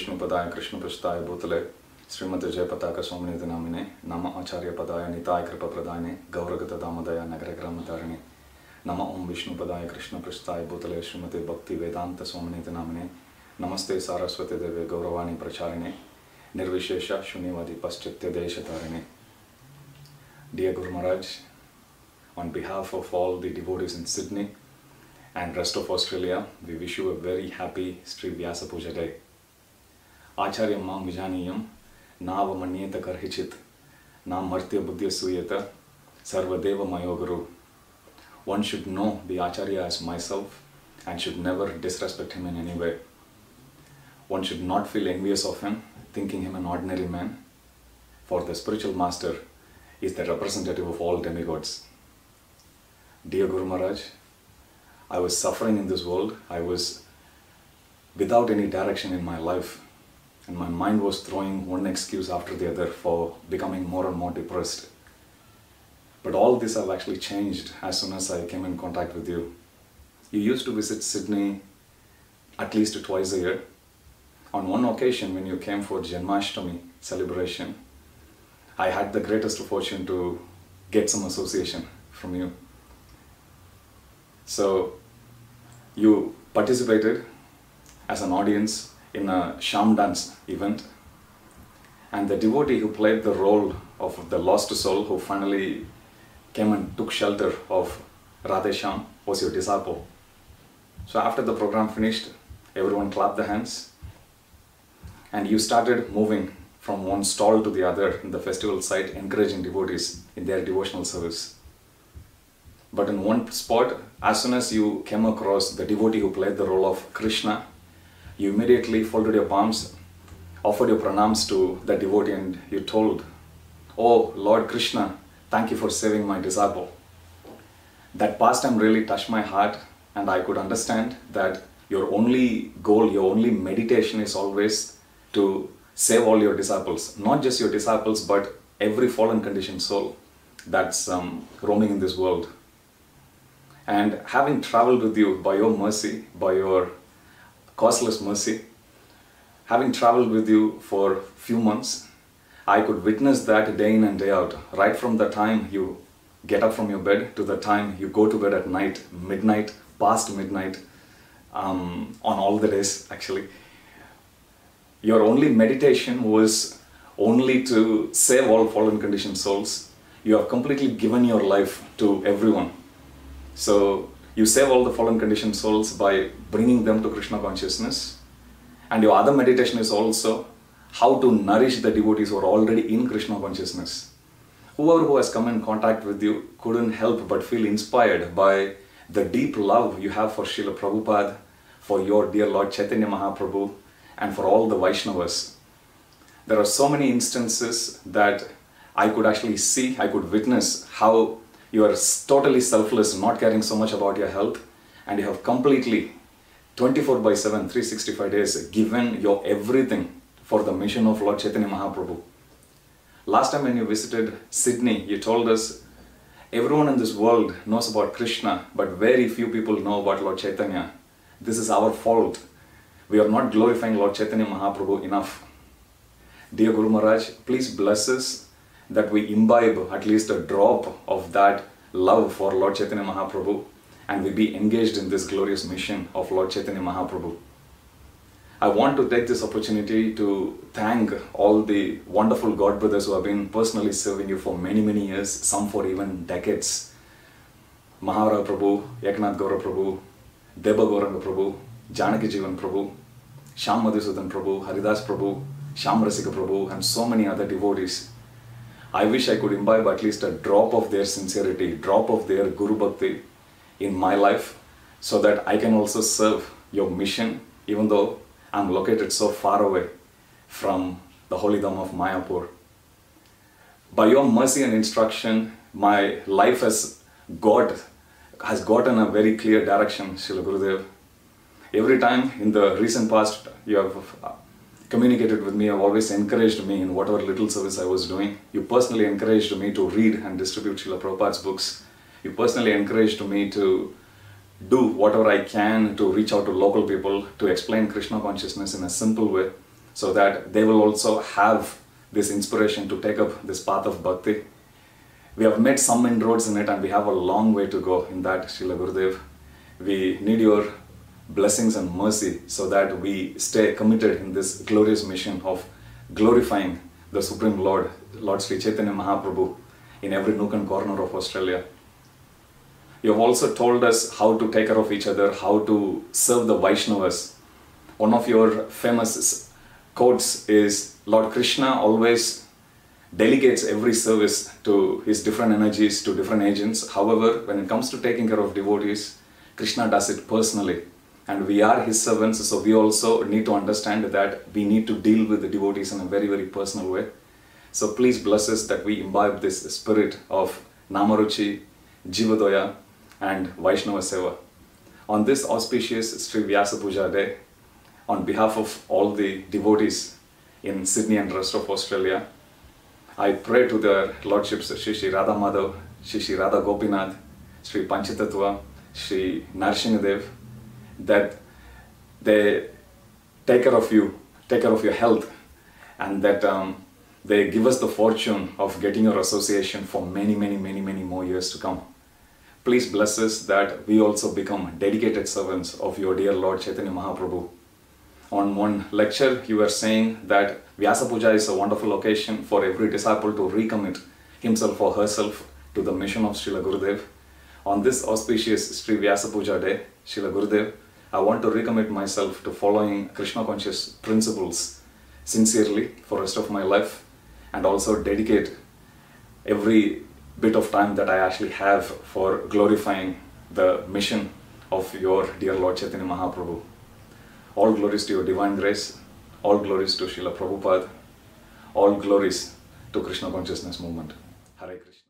विष्णुपदाय कृष्णपृष्ठाय भूतले श्रीमती जयपताक नामिने नम आचार्य पदाय निताय कृपप्रदायने गौरगत दामोदय नगर ग्राम ग्रामतारिणे नम ओम विष्णुपदाय कृष्णपृष्ठाय भूतले श्रीमती भक्ति वेदांत स्वामिनिधि नामिने नमस्ते सारस्वती देवे गौरवाणी प्रचारिणे निर्विशेष शून्यवादी पाश्चात्य देशतारिणे Dear Guru Maharaj, on behalf of all the devotees in Sydney and rest of Australia, we wish you a very happy Sri Vyasa Puja Day. Mam Vijaniyam Navamanyeta Karhichit Nam Martya Buddhya Suyata Sarvadeva Mayo Guru. One should know the Acharya as myself and should never disrespect him in any way. One should not feel envious of him, thinking him an ordinary man, for the spiritual master is the representative of all demigods. Dear Guru Maharaj, I was suffering in this world. I was without any direction in my life, and my mind was throwing one excuse after the other for becoming more and more depressed. But all this have actually changed as soon as I came in contact with you. You used to visit Sydney at least twice a year. On one occasion, when you came for Janmashtami celebration, I had the greatest fortune to get some association from you. So, you participated as an audience in a sham dance event, and the devotee who played the role of the lost soul who finally came and took shelter of Radhe Sham was your disciple. So, after the program finished, everyone clapped their hands, and you started moving from one stall to the other in the festival site, encouraging devotees in their devotional service. But in one spot, as soon as you came across the devotee who played the role of Krishna, you immediately folded your palms, offered your pranams to the devotee, and you told, Oh Lord Krishna, thank you for saving my disciple. That pastime really touched my heart, and I could understand that your only goal, your only meditation is always to save all your disciples, not just your disciples, but every fallen conditioned soul that's um, roaming in this world. And having traveled with you by your mercy, by your causeless mercy, having traveled with you for few months, I could witness that day in and day out, right from the time you get up from your bed to the time you go to bed at night, midnight, past midnight, um, on all the days actually your only meditation was only to save all fallen conditioned souls. You have completely given your life to everyone. So you save all the fallen conditioned souls by bringing them to Krishna consciousness. And your other meditation is also how to nourish the devotees who are already in Krishna consciousness. Whoever who has come in contact with you couldn't help but feel inspired by the deep love you have for Srila Prabhupada, for your dear Lord Chaitanya Mahaprabhu, and for all the Vaishnavas. There are so many instances that I could actually see, I could witness how you are totally selfless, not caring so much about your health, and you have completely 24 by 7, 365 days given your everything for the mission of Lord Chaitanya Mahaprabhu. Last time when you visited Sydney, you told us everyone in this world knows about Krishna, but very few people know about Lord Chaitanya. This is our fault we are not glorifying Lord Chaitanya Mahaprabhu enough. Dear Guru Maharaj, please bless us that we imbibe at least a drop of that love for Lord Chaitanya Mahaprabhu and we be engaged in this glorious mission of Lord Chaitanya Mahaprabhu. I want to take this opportunity to thank all the wonderful God brothers who have been personally serving you for many, many years, some for even decades. Mahavara Prabhu, Eknath Gaura Prabhu, Deba Gauranga Prabhu, Janaki Jivan Prabhu, Sham Madhusudan Prabhu, Haridas Prabhu, Sham Rasika Prabhu, and so many other devotees. I wish I could imbibe at least a drop of their sincerity, drop of their Guru Bhakti in my life so that I can also serve your mission even though I'm located so far away from the holy Dham of Mayapur. By your mercy and instruction, my life has got has gotten a very clear direction, Srila Gurudev. Every time in the recent past you have communicated with me, have always encouraged me in whatever little service I was doing. You personally encouraged me to read and distribute Srila Prabhupada's books. You personally encouraged me to do whatever I can to reach out to local people to explain Krishna consciousness in a simple way. so that they will also have this inspiration to take up this path of bhakti. We have made some inroads in it and we have a long way to go in that, Srila Gurudev. We need your blessings and mercy so that we stay committed in this glorious mission of glorifying the Supreme Lord, Lord Sri Chaitanya Mahaprabhu, in every nook and corner of Australia. You have also told us how to take care of each other, how to serve the Vaishnavas. One of your famous quotes is Lord Krishna always delegates every service to his different energies, to different agents. However, when it comes to taking care of devotees, Krishna does it personally. And we are his servants, so we also need to understand that we need to deal with the devotees in a very, very personal way. So please bless us that we imbibe this spirit of Namaruchi, Jivadoya, and Vaishnava Seva. On this auspicious Sri Vyasa Puja day, on behalf of all the devotees in Sydney and rest of Australia, I pray to their lordships Sri Sri Radha Madhav, Sri Sri Radha Gopinath, Sri Panchatatva, Sri Narsinghadev, that they take care of you, take care of your health, and that um, they give us the fortune of getting your association for many, many, many, many more years to come. Please bless us that we also become dedicated servants of your dear Lord Chaitanya Mahaprabhu. On one lecture, you were saying that Vyasa Puja is a wonderful occasion for every disciple to recommit himself or herself to the mission of Srila Gurudev. On this auspicious Sri Vyasa Puja day, Srila Gurudev, I want to recommit myself to following Krishna conscious principles sincerely for rest of my life and also dedicate every bit of time that I actually have for glorifying the mission of your dear Lord Chaitanya Mahaprabhu. All glories to your divine grace, all glories to Srila Prabhupada, all glories to Krishna consciousness movement. Hare Krishna.